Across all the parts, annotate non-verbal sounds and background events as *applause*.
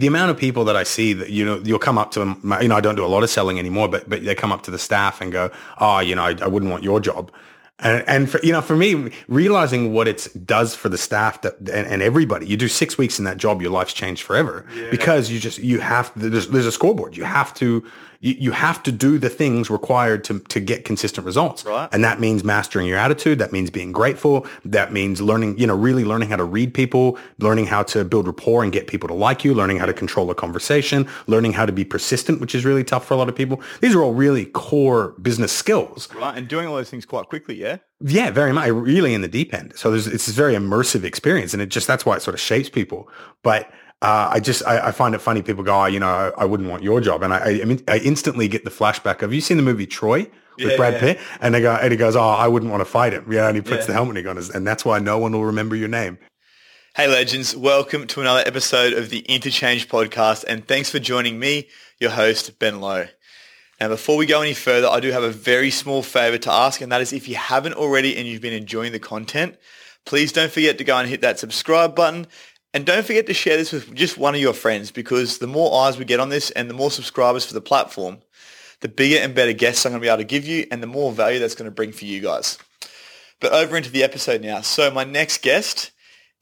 the amount of people that I see that, you know, you'll come up to them, you know, I don't do a lot of selling anymore, but, but they come up to the staff and go, oh, you know, I, I wouldn't want your job. And, and for, you know, for me, realizing what it does for the staff that, and, and, everybody, you do six weeks in that job, your life's changed forever yeah. because you just, you have, there's, there's a scoreboard. You have to, you, you have to do the things required to, to get consistent results. Right. And that means mastering your attitude. That means being grateful. That means learning, you know, really learning how to read people, learning how to build rapport and get people to like you, learning how to control a conversation, learning how to be persistent, which is really tough for a lot of people. These are all really core business skills. Right. And doing all those things quite quickly. Yeah. Yeah, very much. Really in the deep end. So there's, it's a very immersive experience and it just, that's why it sort of shapes people. But uh, I just I, I, find it funny. People go, oh, you know, I, I, wouldn't want your job, and I, I mean, I instantly get the flashback. Have you seen the movie Troy with yeah, Brad yeah. Pitt? And they go, and he goes, oh, I wouldn't want to fight him. Yeah, and he puts yeah. the helmet on his, and that's why no one will remember your name. Hey legends, welcome to another episode of the Intochange podcast, and thanks for joining me, your host Ben Lowe. Now, before we go any further, I do have a very small favor to ask, and that is if you haven't already and you've been enjoying the content, please don't forget to go and hit that subscribe button and don't forget to share this with just one of your friends because the more eyes we get on this and the more subscribers for the platform, the bigger and better guests I'm going to be able to give you and the more value that's going to bring for you guys. But over into the episode now. So my next guest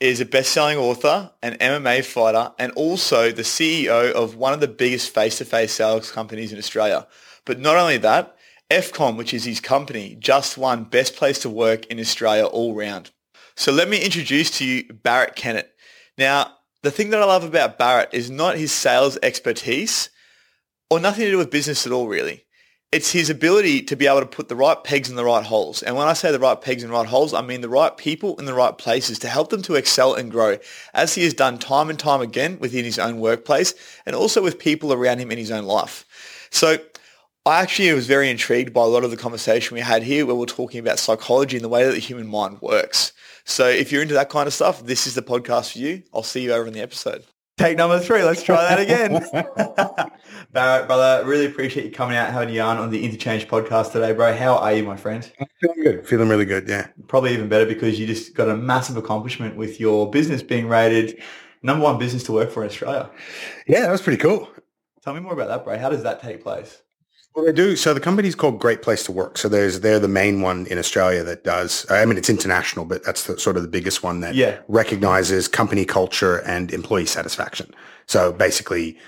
is a best-selling author, an MMA fighter, and also the CEO of one of the biggest face-to-face sales companies in Australia. But not only that, Efcomm, which is his company, just won Best Place to Work in Australia all round. So let me introduce to you Barratt Kennett. Now, the thing that I love about Barratt is not his sales expertise or nothing to do with business at all, really. It's his ability to be able to put the right pegs in the right holes. And when I say the right pegs in the right holes, I mean the right people in the right places to help them to excel and grow, as he has done time and time again within his own workplace and also with people around him in his own life. So I actually was very intrigued by a lot of the conversation we had here where we're talking about psychology and the way that the human mind works. So if you're into that kind of stuff, this is the podcast for you. I'll see you over in the episode. Take number three. Let's try that again. *laughs* *laughs* Barratt, brother, really appreciate you coming out, having you on on the Intochange podcast today, bro. How are you, my friend? I'm feeling good. Feeling really good, yeah. Probably even better because you just got a massive accomplishment with your business being rated number one business to work for in Australia. Yeah, that was pretty cool. Tell me more about that, bro. How does that take place? Well, they do. So the company's called Great Place to Work. So there's they're the main one in Australia that does. I mean, it's international, but that's the, sort of the biggest one that yeah. recognizes company culture and employee satisfaction. So basically,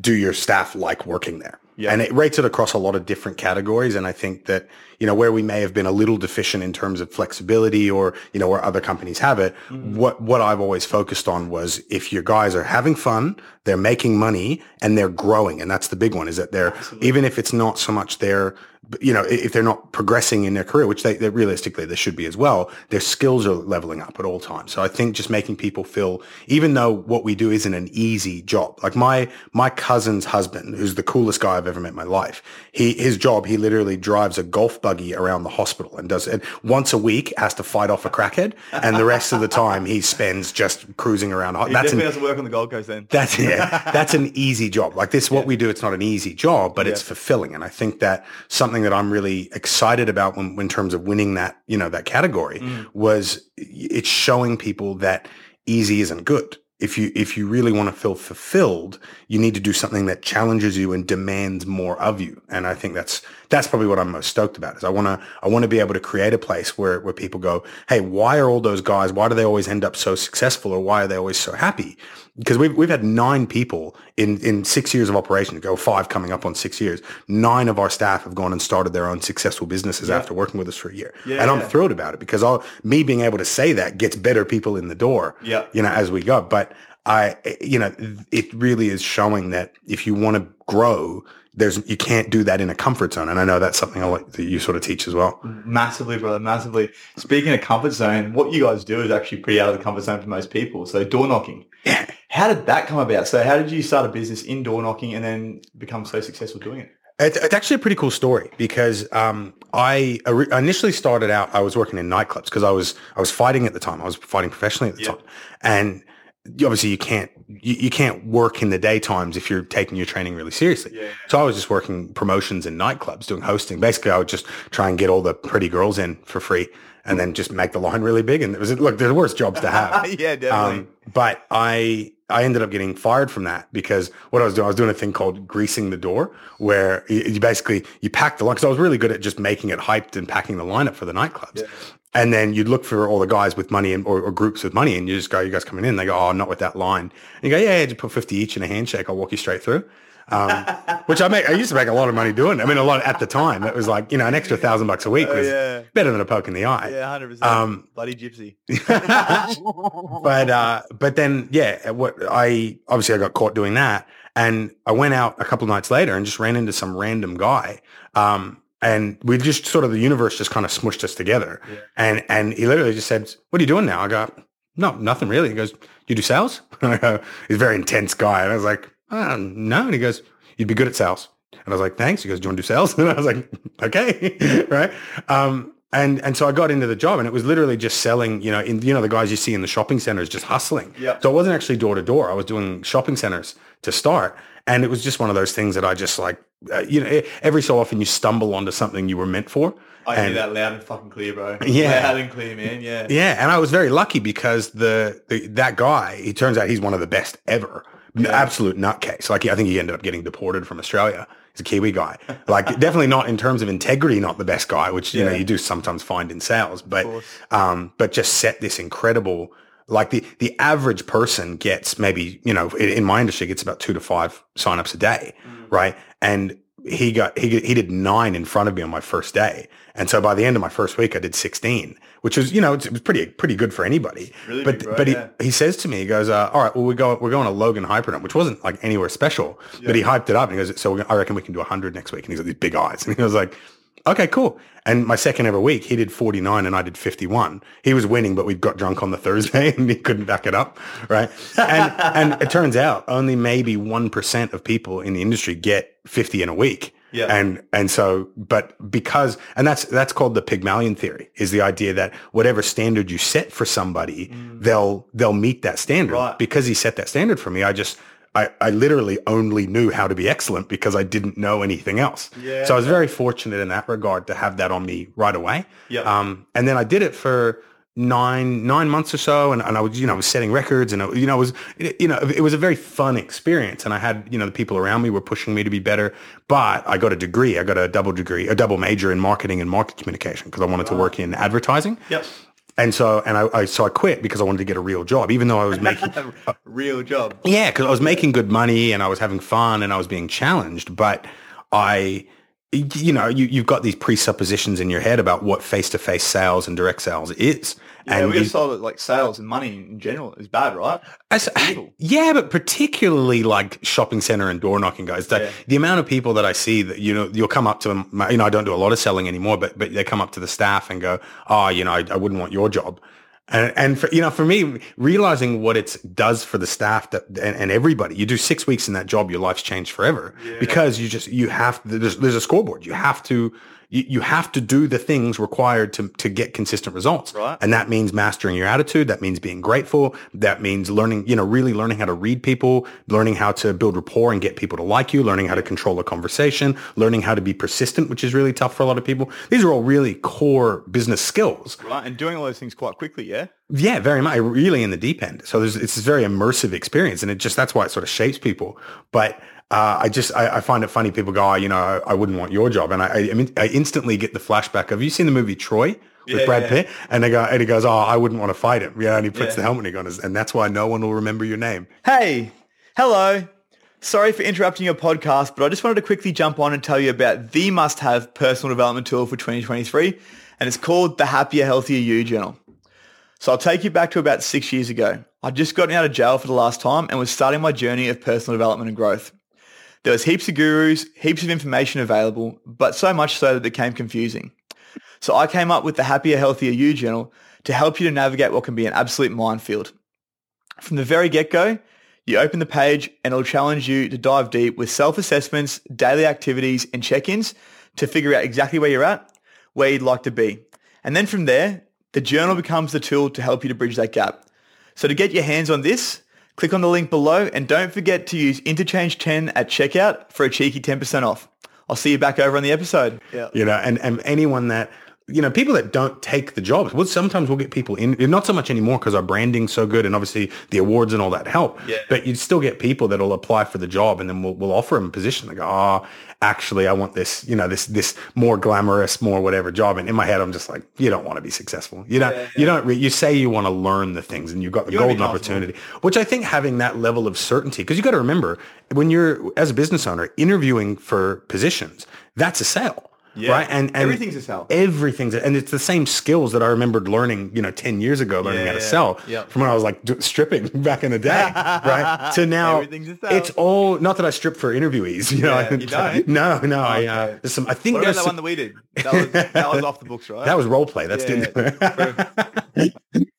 do your staff like working there? Yeah. And it rates it across a lot of different categories. And I think that, you know, where we may have been a little deficient in terms of flexibility or, you know, where other companies have it, mm-hmm. what, what I've always focused on was if your guys are having fun, they're making money and they're growing. And that's the big one is that they're, Absolutely. even if it's not so much their you know, if they're not progressing in their career, which they, they, realistically they should be as well, their skills are leveling up at all times. So I think just making people feel, even though what we do isn't an easy job, like my my cousin's husband, who's the coolest guy I've ever met in my life, he his job he literally drives a golf buggy around the hospital and does it once a week has to fight off a crackhead, and the rest of the time he spends just cruising around. He that's definitely an, doesn't work on the Gold Coast then. That's yeah, *laughs* that's an easy job. Like this, what yeah. we do, it's not an easy job, but yeah. it's fulfilling, and I think that something something that I'm really excited about when, in terms of winning that, you know, that category mm. was it's showing people that easy isn't good. If you, if you really want to feel fulfilled, you need to do something that challenges you and demands more of you. And I think that's, that's probably what I'm most stoked about is I want to, I want to be able to create a place where, where people go, Hey, why are all those guys, why do they always end up so successful or why are they always so happy? Because we've we've had nine people in in six years of operation go five coming up on six years. Nine of our staff have gone and started their own successful businesses yeah. after working with us for a year, yeah, and I'm thrilled about it because I'll, me being able to say that gets better people in the door. Yeah, you know, as we go. But I, you know, it really is showing that if you want to grow, there's you can't do that in a comfort zone. And I know that's something I like that you sort of teach as well. Massively, brother, massively. Speaking of comfort zone, what you guys do is actually pretty out of the comfort zone for most people. So door knocking. Yeah. How did that come about? So how did you start a business in door knocking and then become so successful doing it? It's, it's actually a pretty cool story because um, I initially started out. I was working in nightclubs because I was I was fighting at the time. I was fighting professionally at the time, and obviously you can't you, you, can't work in the daytimes if you're taking your training really seriously. Yeah. So I was just working promotions in nightclubs, doing hosting. Basically, I would just try and get all the pretty girls in for free, and then just make the line really big. And it was look, there's worse jobs to have. *laughs* yeah, definitely. Um, but I I ended up getting fired from that because what I was doing, I was doing a thing called greasing the door, where you, you basically you pack the line. Because I was really good at just making it hyped and packing the lineup for the nightclubs. Yeah. And then you'd look for all the guys with money and, or, or, groups with money and you just go, you guys coming in? They go, oh, not with that line. And you go, yeah, yeah, just put 50 each in a handshake. I'll walk you straight through. Um, *laughs* which I make, I used to make a lot of money doing. I mean, a lot at the time. It was like, you know, an extra thousand bucks a week oh, was yeah. better than a poke in the eye. Yeah, 100%. Um, Bloody gypsy. *laughs* but, uh, but then, yeah, what I, obviously I got caught doing that. And I went out a couple of nights later and just ran into some random guy. Um, and we just sort of the universe just kind of smushed us together. Yeah. And and he literally just said, "What are you doing now?" I go, "No, nothing really." He goes, "You do sales?" And *laughs* I go, "He's a very intense guy." And I was like, oh, "No." And he goes, "You'd be good at sales." And I was like, "Thanks." He goes, "Do you want to do sales?" *laughs* And I was like, "Okay, *laughs* right." Um, and and so I got into the job, and it was literally just selling. You know, in you know the guys you see in the shopping centers just hustling. Yeah. So it wasn't actually door to door. I was doing shopping centers to start, and it was just one of those things that I just like uh, you know, every so often you stumble onto something you were meant for. I and, hear that loud and fucking clear, bro. *laughs* Yeah, loud and clear, man. Yeah, yeah. And I was very lucky because the, the that guy, he turns out he's one of the best ever. Yeah. Absolute nutcase. Like I think he ended up getting deported from Australia. He's a Kiwi guy. *laughs* Like definitely not in terms of integrity, not the best guy, which you yeah. know you do sometimes find in sales. But um, but just set this incredible like the, the average person gets maybe, you know, in, in my industry gets about two to five signups a day. Mm. Right. And he got, he, he did nine in front of me on my first day. And so by the end of my first week, I did 16, which was, you know, it was pretty, pretty good for anybody. Really but, big, but yeah. he, he says to me, he goes, uh, all right, well, we go, we're going to Logan Hyperdome, which wasn't like anywhere special, yeah. but he hyped it up and he goes, so I reckon we can do hundred next week. And he's got these big eyes. *laughs* And he was like, Okay, cool. And my second ever week, he did 49 and I did 51. He was winning, but we got drunk on the Thursday *laughs* and he couldn't back it up. Right. And, and it turns out only maybe 1% of people in the industry get 50 in a week. Yeah. And, and so, but because, and that's, that's called the Pygmalion theory is the idea that whatever standard you set for somebody, mm. they'll, they'll meet that standard. Right. Because he set that standard for me, I just, I, I literally only knew how to be excellent because I didn't know anything else. Yeah. So I was very fortunate in that regard to have that on me right away. Yeah. Um, and then I did it for nine nine months or so, and, and I was you know I was setting records, and you know it was you know it was a very fun experience, and I had you know the people around me were pushing me to be better. But I got a degree, I got a double degree, a double major in marketing and market communication because I wanted to work in advertising. Yep. And so, and I, I, so I quit because I wanted to get a real job, even though I was making *laughs* a real job. Yeah, because I was making good money and I was having fun and I was being challenged. But I, you know, you, you've got these presuppositions in your head about what face-to-face sales and direct sales is. Yeah, and we just saw that like sales and money in general is bad, right? As, yeah, but particularly like shopping center and door knocking guys. The, yeah. the amount of people that I see that you know you'll come up to them. You know, I don't do a lot of selling anymore, but but they come up to the staff and go, "Oh, you know, I, I wouldn't want your job." And, and for, you know, for me, realizing what it does for the staff that, and, and, everybody, you do six weeks in that job, your life's changed forever yeah. because you just, you have, there's, there's a scoreboard. You have to, you, you have to do the things required to, to get consistent results. Right. And that means mastering your attitude. That means being grateful. That means learning, you know, really learning how to read people, learning how to build rapport and get people to like you, learning how to control a conversation, learning how to be persistent, which is really tough for a lot of people. These are all really core business skills. Right. And doing all those things quite quickly. Yeah. Yeah, very much. Really in the deep end. So there's, it's a very immersive experience and it just, that's why it sort of shapes people. But uh, I just I, I, find it funny. People go, oh, you know, I, I, wouldn't want your job, and I, I, mean, I instantly get the flashback of. Have you seen the movie Troy with yeah, Brad. Pitt? And they go, and he goes, oh, I wouldn't want to fight him. Yeah, and he puts yeah. the helmet on his, and that's why no one will remember your name. Hey, hello. Sorry for interrupting your podcast, but I just wanted to quickly jump on and tell you about the must-have personal development tool for 2023, and it's called the Happier, Healthier You Journal. So I'll take you back to about six years ago. I'd just gotten out of jail for the last time and was starting my journey of personal development and growth. There was heaps of gurus, heaps of information available, but so much so that it became confusing. So I came up with the Happier, Healthier You journal to help you to navigate what can be an absolute minefield. From the very get-go, you open the page and it'll challenge you to dive deep with self-assessments, daily activities and check-ins to figure out exactly where you're at, where you'd like to be. And then from there, the journal becomes the tool to help you to bridge that gap. So to get your hands on this, Click on the link below and don't forget to use intochange10 at checkout for a cheeky 10% off. I'll see you back over on the episode. Yeah. You know, and, and anyone that you know, people that don't take the jobs. Well, sometimes we'll get people in, not so much anymore because our branding's so good and obviously the awards and all that help. Yeah. But you still get people that'll apply for the job and then we'll, we'll offer them a position. They go, oh, actually, I want this, you know, this, this more glamorous, more whatever job. And in my head, I'm just like, you don't want to be successful. You don't, yeah, yeah. you don't, re- you say you want to learn the things and you've got the you golden opportunity, which I think having that level of certainty, because you got to remember when you're, as a business owner, interviewing for positions, that's a sale yeah. Right. And, and everything's a sell. Everything's a, and it's the same skills that I remembered learning, you know, 10 years ago, learning yeah, how to yeah. sell yep. from when I was like stripping *laughs* back in the day. *laughs* right. To now it's all, not that I strip for interviewees, *laughs* you know, yeah, you don't? no, no. Oh, I, uh, there's some, I think what there's that some, one that we did. That was, that was off the books, right? That was role play. That's yeah,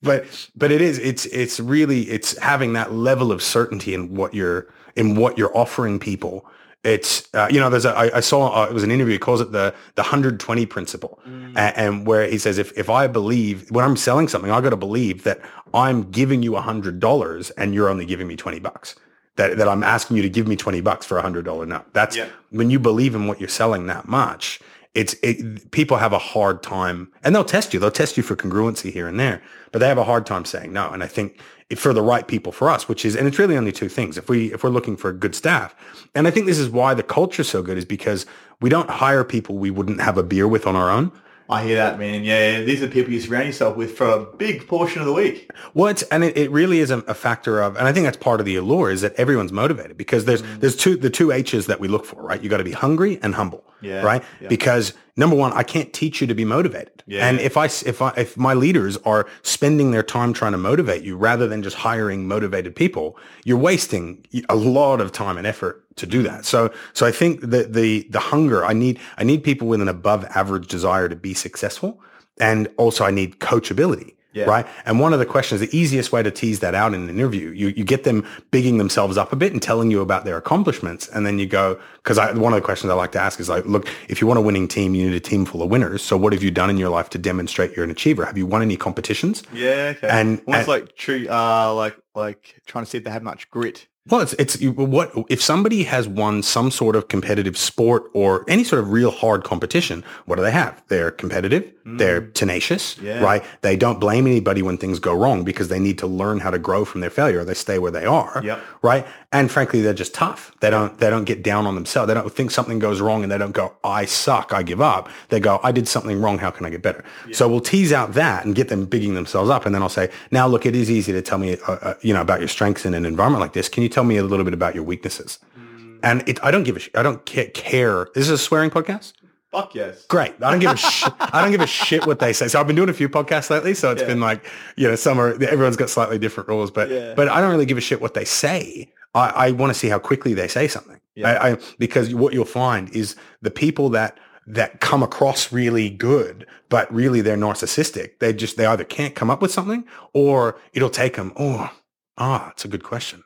but, but it is, it's, it's really, it's having that level of certainty in what you're, in what you're offering people it's uh, you know there's a I, I saw uh, it was an interview he calls it the the 120 principle. Mm. and, and, where he says if if I believe when I'm selling something I got to believe that I'm giving you a hundred dollars and you're only giving me 20 bucks. That that I'm asking you to give me 20 bucks for a hundred dollar note. That's yeah. when you believe in what you're selling that much it's it, people have a hard time and they'll test you. They'll test you for congruency here and there but they have a hard time saying no. And I think for the right people for us, which is, and it's really only two things. If we, if we're looking for good staff, and I think this is why the culture is so good is because we don't hire people we wouldn't have a beer with on our own. I hear that, man. Yeah, yeah, these are people you surround yourself with for a big portion of the week. Well, it's, and it, it really is a, a, factor of, and I think that's part of the allure is that everyone's motivated because there's mm. there's two the two H's that we look for, right? You got to be hungry and humble, yeah, right? Yeah. Because number one, I can't teach you to be motivated, yeah. and if I if I if my leaders are spending their time trying to motivate you rather than just hiring motivated people, you're wasting a lot of time and effort to do that. So, so I think that the, the hunger, I need, I need people with an above average desire to be successful. And also I need coachability. Yeah. Right. And one of the questions, the easiest way to tease that out in an interview, you, you get them bigging themselves up a bit and telling you about their accomplishments. And then you go, because one of the questions I like to ask is like, look, if you want a winning team, you need a team full of winners. So what have you done in your life to demonstrate you're an achiever? Have you won any competitions? Yeah. Okay. And almost and, like true, uh, like, like trying to see if they have much grit. Well, it's it's what if somebody has won some sort of competitive sport or any sort of real hard competition? What do they have? They're competitive. Mm. They're tenacious, yeah. right? They don't blame anybody when things go wrong because they need to learn how to grow from their failure. They stay where they are, yep. right? And frankly, they're just tough. They don't they don't get down on themselves. They don't think something goes wrong and they don't go, "I suck. I give up." They go, "I did something wrong. How can I get better?" Yeah. So we'll tease out that and get them bigging themselves up, and then I'll say, "Now, look, it is easy to tell me, uh, uh, you know, about your strengths in an environment like this. Can you tell me a little bit about your weaknesses. Mm. And it, I don't give a, sh- I don't care. This is a swearing podcast. Fuck yes. Great. I don't give a shit. I don't give a shit what they say. So I've been doing a few podcasts lately. So it's yeah. been like, you know, some are, everyone's got slightly different rules, but, yeah. but I don't really give a shit what they say. I, I want to see how quickly they say something. Yeah. I, I, because what you'll find is the people that, that come across really good, but really they're narcissistic. They just, they either can't come up with something or it'll take them, oh, ah, it's a good question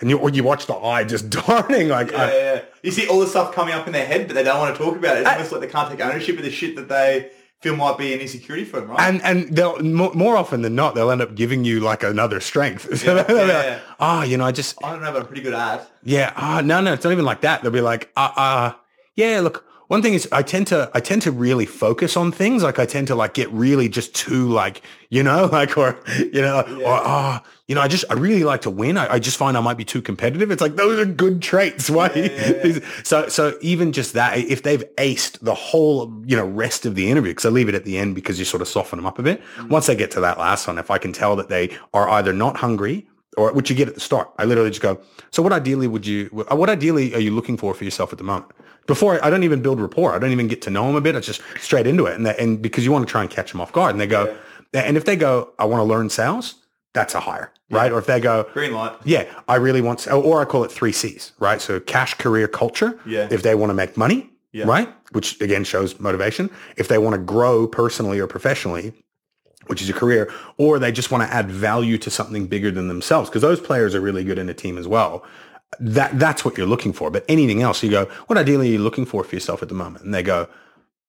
and you or you watch the eye just *laughs* darting like yeah, yeah, you see all the stuff coming up in their head but they don't want to talk about it. It's I, almost like they can't take ownership of the shit that they feel might be an insecurity for them right? And and they'll more, more often than not they'll end up giving you like another strength. *laughs* So yeah, yeah, like, oh you know i just i don't know but i'm pretty good at yeah oh no no it's not even like that. They'll be like uh uh yeah look one thing is I tend to I tend to really focus on things. Like I tend to like get really just too like you know *laughs* like or you know yeah. or ah oh, you know I just I really like to win. I, I, just find I might be too competitive. It's like those are good traits. *laughs* Why? Yeah, yeah, so so even just that if they've aced the whole you know rest of the interview because I leave it at the end because you sort of soften them up a bit. Mm-hmm. Once they get to that last one, if I can tell that they are either not hungry or which you get at the start. I literally just go, so what ideally would you, what ideally are you looking for for yourself at the moment? Before I, don't even build rapport. I don't even get to know them a bit. It's just straight into it. And that, and because you want to try and catch them off guard and they go, yeah. and if they go, I want to learn sales, that's a hire, right? Yeah. Or if they go green light, yeah, I really want, or I call it three C's, right? So cash, career, culture. Yeah. If they want to make money, yeah. right? Which again shows motivation. If they want to grow personally or professionally, which is a career, or they just want to add value to something bigger than themselves because those players are really good in a team as well. That that's what you're looking for. But anything else, you go, what ideally are you looking for for yourself at the moment? And they go,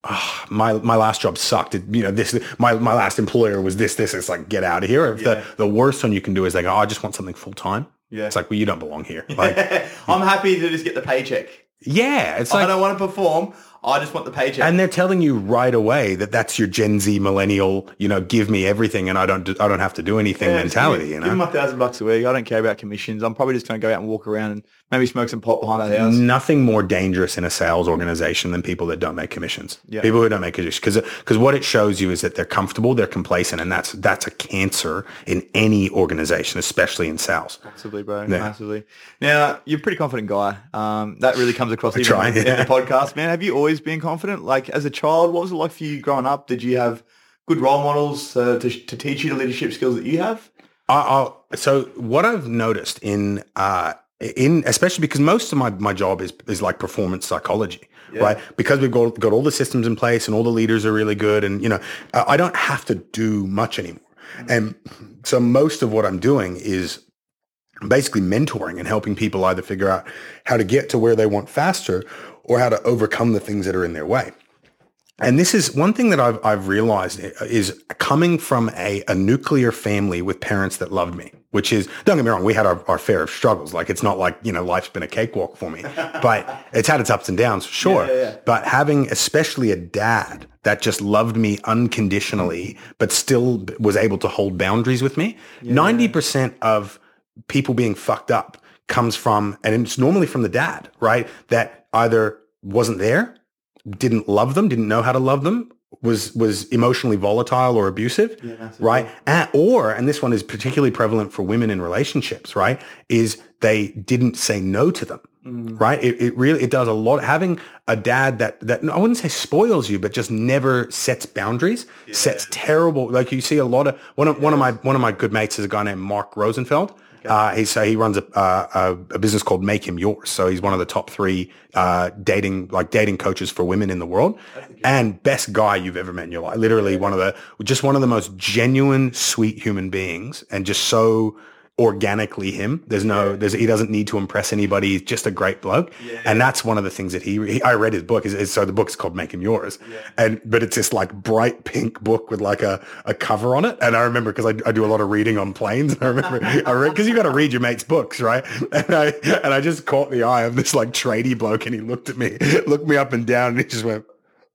oh, my my last job sucked. It, you know, this my my last employer was this this. It's like get out of here. If Yeah. the the worst one you can do is like, oh, I just want something full time. Yeah. It's like, well, you don't belong here. *laughs* Like, I'm happy to just get the paycheck. yeah, it's like I don't want to perform. I just want the paycheck. and they're telling you right away that that's your Gen Z millennial. You know, give me everything, and I don't do, I don't have to do anything Yeah, mentality. Give, You know, give them know, my thousand bucks a week. I don't care about commissions. I'm probably just going to go out and walk around and maybe smoke some pot behind that house. nothing more dangerous in a sales organization than people that don't make commissions. Yeah. People who don't make commissions because because what it shows you is that they're comfortable, they're complacent, and that's that's a cancer in any organization, especially in sales. Massively, bro. Yeah. Massively. Now, you're a pretty confident guy. Um, that really comes across even try, in yeah. the podcast, man. Have you always been confident? Like as a child, what was it like for you growing up? Did you have good role models uh, to, to teach you the leadership skills that you have? I, I'll, so what I've noticed in uh, in especially because most of my, my job is is like performance psychology, right? Because we've got got all the systems in place and all the leaders are really good, and you know I I don't have to do much anymore, and so most of what I'm doing is basically mentoring and helping people either figure out how to get to where they want faster or how to overcome the things that are in their way. And this is one thing that I've, I've realized is coming from a, a nuclear family with parents that loved me, which is, don't get me wrong, we had our, our fair of struggles. Like it's not like, you know, life's been a cakewalk for me, *laughs* but it's had its ups and downs for sure. Yeah, yeah, yeah. But having especially a dad that just loved me unconditionally, but still was able to hold boundaries with me, 90% of people being fucked up comes from, and it's normally from the dad, right? That either wasn't there, didn't love them, didn't know how to love them, was was emotionally volatile or abusive, right? And, or, and this one is particularly prevalent for women in relationships, right? Is they didn't say no to them, mm. right? It, it really it does a lot. Having a dad that that I wouldn't say spoils you, but just never sets boundaries, sets terrible. Like you see a lot of one of one of my one of my good mates is a guy named Mark Rosenfeld. Uh, he so he runs a, uh, a a business called Make Him Yours. So he's one of the top three uh, dating like dating coaches for women in the world, and best guy you've ever met in your life. Literally one of the just one of the most genuine, sweet human beings, and just so organically him. There's no, there's he doesn't need to impress anybody. He's just a great bloke, and that's one of the things that he. he I read his book. Is, is so the book's called Make Him Yours, and but it's this like bright pink book with like a, a cover on it. And I remember because I, I do a lot of reading on planes, *laughs* and I remember I read because you got to read your mate's books, right? *laughs* And I and I just caught the eye of this like tradie bloke, and he looked at me, *laughs* looked me up and down, and he just went.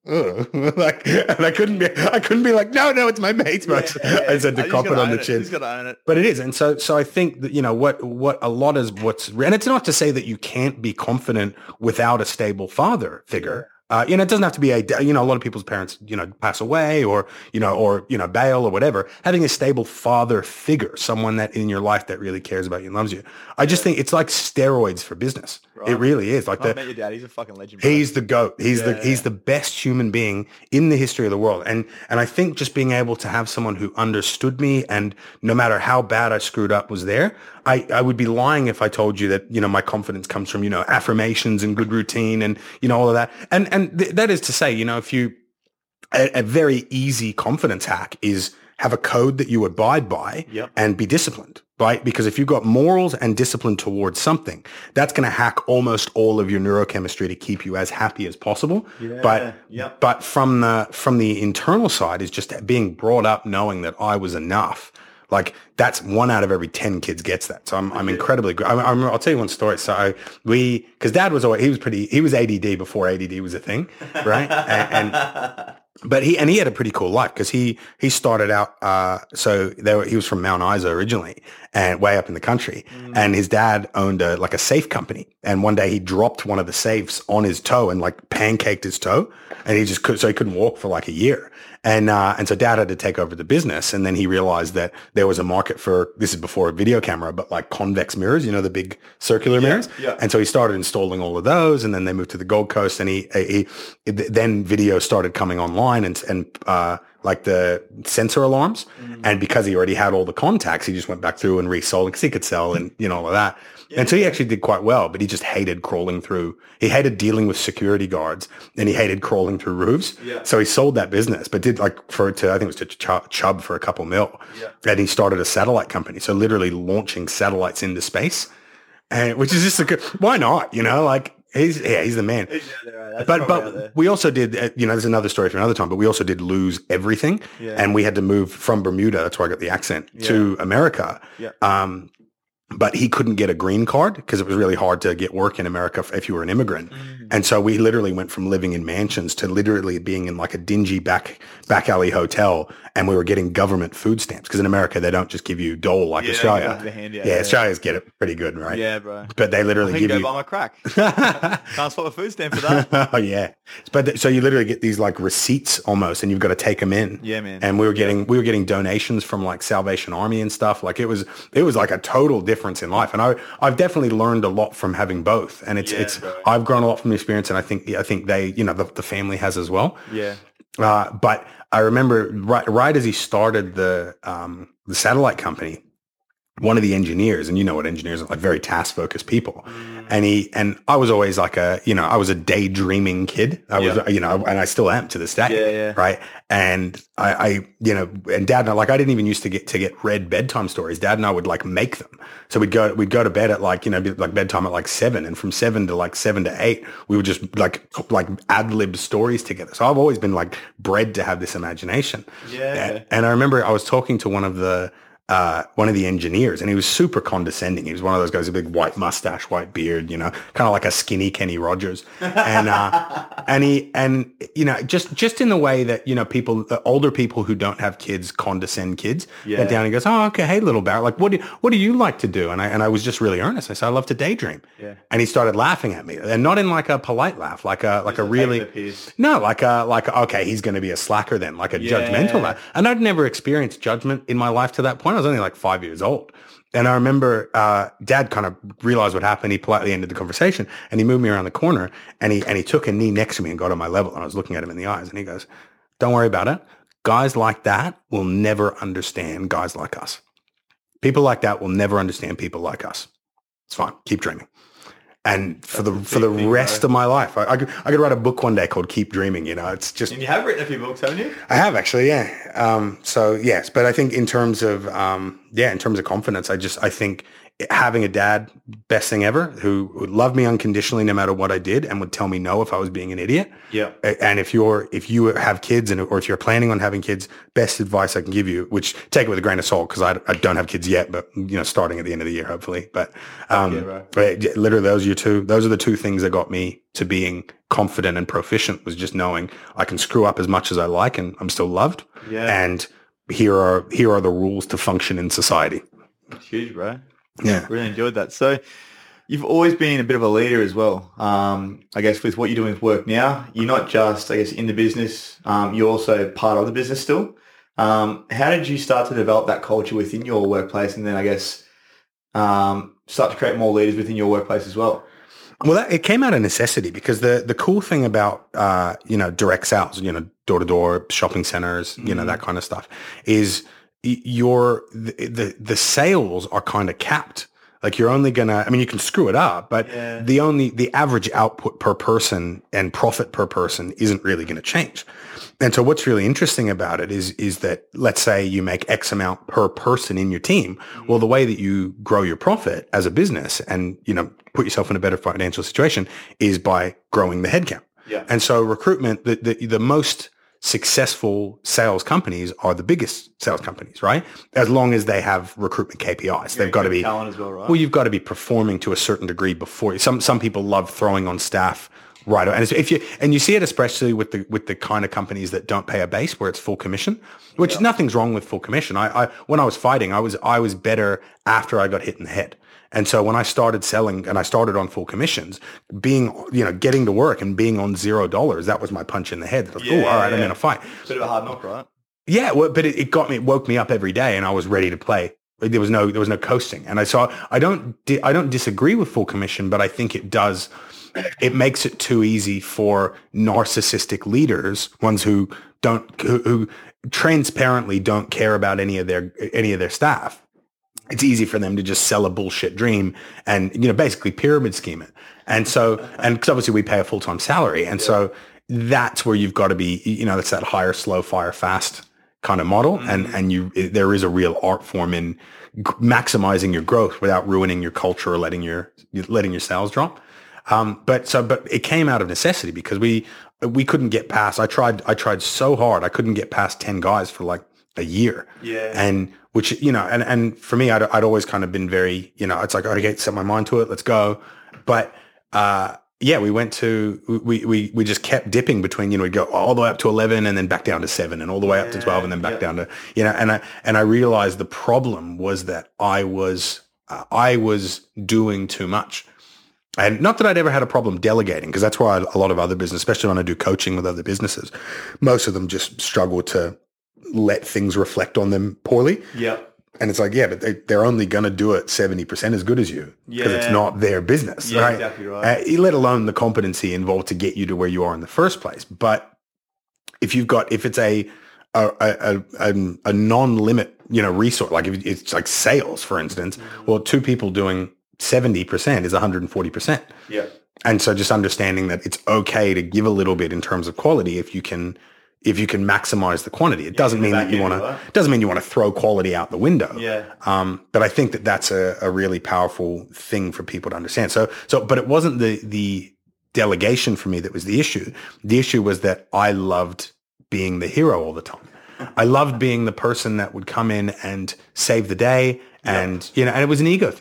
Ugh. *laughs* like and I couldn't be I couldn't be like no no it's my mate's book I said to cop it on the chin He's got to own it. but it is, and so so I think that you know what what a lot is what's and it's not to say that you can't be confident without a stable father figure. Uh, you know, it doesn't have to be a you know a lot of people's parents you know pass away or you know or you know bail or whatever. Having a stable father figure, someone that in your life that really cares about you and loves you. I just think it's like steroids for business. It really is. Like I the met your dad. He's a fucking legend. bro. He's the goat. He's the Yeah. he's the best human being in the history of the world. And and I think just being able to have someone who understood me and no matter how bad I screwed up was there, I, I would be lying if I told you that, you know, my confidence comes from, you know, affirmations and good routine and, you know, all of that. And and th- that is to say, you know, if you a, a very easy confidence hack is have a code that you abide by Yep. and be disciplined, right? Because if you've got morals and discipline towards something, that's going to hack almost all of your neurochemistry to keep you as happy as possible. But yep. but from the from the internal side is just being brought up knowing that I was enough. Like that's one out of every ten kids gets that. So I'm I'm incredibly. I, I'm, I'll tell you one story. So I, we because Dad was always he was pretty he was ADD before ADD was a thing, right? *laughs* and, and but he and he had a pretty cool life because he he started out uh so they were, he was from Mount Isa originally and way up in the country and his dad owned a like a safe company and one day he dropped one of the safes on his toe and like pancaked his toe and he just could so he couldn't walk for like a year and uh and so dad had to take over the business. And then he realized that there was a market for this is before a video camera but like convex mirrors you know the big circular mirrors. yeah. and so he started installing all of those, and then they moved to the Gold Coast, and he, he, he then video started coming online, and and uh, like the sensor alarms, and because he already had all the contacts, he just went back through and resold because he could sell and you know all of that. And so he actually did quite well, but he just hated crawling through. He hated dealing with security guards, and he hated crawling through roofs. Yeah. So he sold that business, but did like for to I think it was to Ch- Chubb for a couple mil, and he started a satellite company. So literally launching satellites into space and which is just a good why not you know like He's yeah, he's the man. But but we also did uh, you know there's another story for another time. But we also did lose everything, Yeah. and we had to move from Bermuda. That's where I got the accent to America. Yeah. Um, but he couldn't get a green card because it was really hard to get work in America if- you were an immigrant. Mm. And so we literally went from living in mansions to literally being in like a dingy back back alley hotel, and we were getting government food stamps because in America they don't just give you dole like Yeah, Australia. the handout, yeah, yeah. Australians get it pretty good, right? Yeah, bro. But they I literally can give go you. buy my crack. *laughs* Can't spot a food stamp for that. *laughs* oh yeah, but th- so you literally get these like receipts almost, and you've got to take them in. Yeah, man. And we were getting we were getting donations from like Salvation Army and stuff. Like it was it was like a total difference in life. And I I've definitely learned a lot from having both. And it's Yeah, it's bro. I've grown a lot from the experience, and I think I think they you know the, the family has as well. Yeah. Uh, but I remember right, right as he started the um, the satellite company, one of the engineers, and you know what engineers are like, very task focused people. And he and I was always like a you know I was a daydreaming kid. I was Yeah. you know and I still am to this day. Yeah, yeah. Right. And I, I you know and Dad and I like I didn't even used to get to get read bedtime stories. Dad and I would like make them. So we'd go we'd go to bed at like you know like bedtime at like seven, and from seven to like seven to eight, we would just like like ad lib stories together. So I've always been like bred to have this imagination. Yeah. And, and I remember I was talking to one of the uh, one of the engineers, and he was super condescending. He was one of those guys, a big white mustache, white beard, you know, kind of like a skinny Kenny Rogers, and uh, *laughs* and he and you know just just in the way that you know people, the older people who don't have kids condescend kids. Yeah. Bent down and he goes, oh okay, hey little Barratt, like what do what do you like to do? And I and I was just really earnest. I said I love to daydream. Yeah. And he started laughing at me, and not in like a polite laugh, like a like a really taking the piss. no, like a like okay, he's going to be a slacker then, like a Yeah. judgmental. laugh. And I'd never experienced judgment in my life to that point. I was only like five years old. And I remember uh, Dad kind of realized what happened. He politely ended the conversation, and he moved me around the corner, and he and he took a knee next to me and got on my level. And I was looking at him in the eyes, and he goes, "Don't worry about it. Guys like that will never understand guys like us. People like that will never understand people like us. It's fine. Keep dreaming." And for the for the thing, rest bro. of my life, I, I could I could write a book one day called "Keep Dreaming." You know, it's just And you have written a few books, haven't you? I have actually, yeah. Um, so yes, but I think in terms of um, yeah, in terms of confidence, I just I think having a dad, best thing ever, who would love me unconditionally no matter what I did, and would tell me no if I was being an idiot. Yeah. And if you're if you have kids and or if you're planning on having kids, best advice I can give you, which take it with a grain of salt because I, I don't have kids yet, but you know, starting at the end of the year hopefully. But um, Yeah, right. but literally those are your two. Those are the two things that got me to being confident and proficient. Was just knowing I can screw up as much as I like, and I'm still loved. Yeah. And here are here are the rules to function in society. It's huge, bro. Yeah. *laughs* Really enjoyed that. So you've always been a bit of a leader as well. Um, I guess with what you're doing with work now, you're not just, I guess, in the business, um, you're also part of the business still. Um, how did you start to develop that culture within your workplace and then I guess um, start to create more leaders within your workplace as well? Well, that, it came out of necessity because the the cool thing about uh, you know direct sales, you know door to door shopping centers, you know that kind of stuff, is your the, the the sales are kind of capped. Like you're only gonna, I mean, you can screw it up, but Yeah. the only the average output per person and profit per person isn't really going to change. And so, what's really interesting about it is is that let's say you make X amount per person in your team. Mm-hmm. Well, the way that you grow your profit as a business and you know put yourself in a better financial situation is by growing the headcount. Yeah. And so, recruitment the the, the most successful sales companies are the biggest sales companies, right? As long as they have recruitment KPIs, they've got to be talent well, right? well, you've got to be performing to a certain degree before. Some some people love throwing on staff right, and if you and you see it especially with the with the kind of companies that don't pay a base where it's full commission, which nothing's wrong with full commission. I, I when I was fighting, I was I was better after I got hit in the head. And so when I started selling and I started on full commissions, being, you know, getting to work and being on zero dollars, that was my punch in the head. Like, oh, all right, I'm in a fight. Bit of a hard knock, right? Yeah, well, but it, it got me, it woke me up every day, and I was ready to play. There was no, there was no coasting, and I saw. I don't, di- I don't disagree with full commission, but I think it does. It makes it too easy for narcissistic leaders, ones who don't, who, who transparently don't care about any of their any of their staff. It's easy for them to just sell a bullshit dream and you know basically pyramid scheme it. And so, and because obviously we pay a full time salary, and so that's where you've got to be. You know, that's that higher slow, fire fast kind of model, and and you there is a real art form in g- maximizing your growth without ruining your culture or letting your letting your sales drop. Um, but so, but it came out of necessity because we we couldn't get past. I tried. I tried so hard. I couldn't get past ten guys for like a year. Yeah. And which you know, and and for me, I'd, I'd always kind of been very, you know, it's like okay, set my mind to it. Let's go. But uh, yeah, we went to we we we just kept dipping between you know we'd go all the way up to eleven and then back down to seven and all the way up to twelve and then back yeah. down to you know and I and I realized the problem was that I was uh, I was doing too much. And not that I'd ever had a problem delegating, because that's why a lot of other business, especially when I do coaching with other businesses, most of them just struggle to let things reflect on them poorly. Yeah. And it's like, yeah, but they, they're only going to do it 70% as good as you because it's not their business. Yeah, right? exactly right. Uh, let alone the competency involved to get you to where you are in the first place. But if you've got, if it's a, a, a, a, a non-limit, you know, resource, like if it's like sales, for instance, Mm-hmm. well, two people doing 70% is 140%. Yeah. And so just understanding that it's okay to give a little bit in terms of quality if you can if you can maximize the quantity. It doesn't mean that you want to doesn't mean you want to throw quality out the window. Yeah. Um, but I think that that's a, a really powerful thing for people to understand. So so but it wasn't the the delegation for me that was the issue. The issue was that I loved being the hero all the time. I loved being the person that would come in and save the day and you know and it was an ego thing.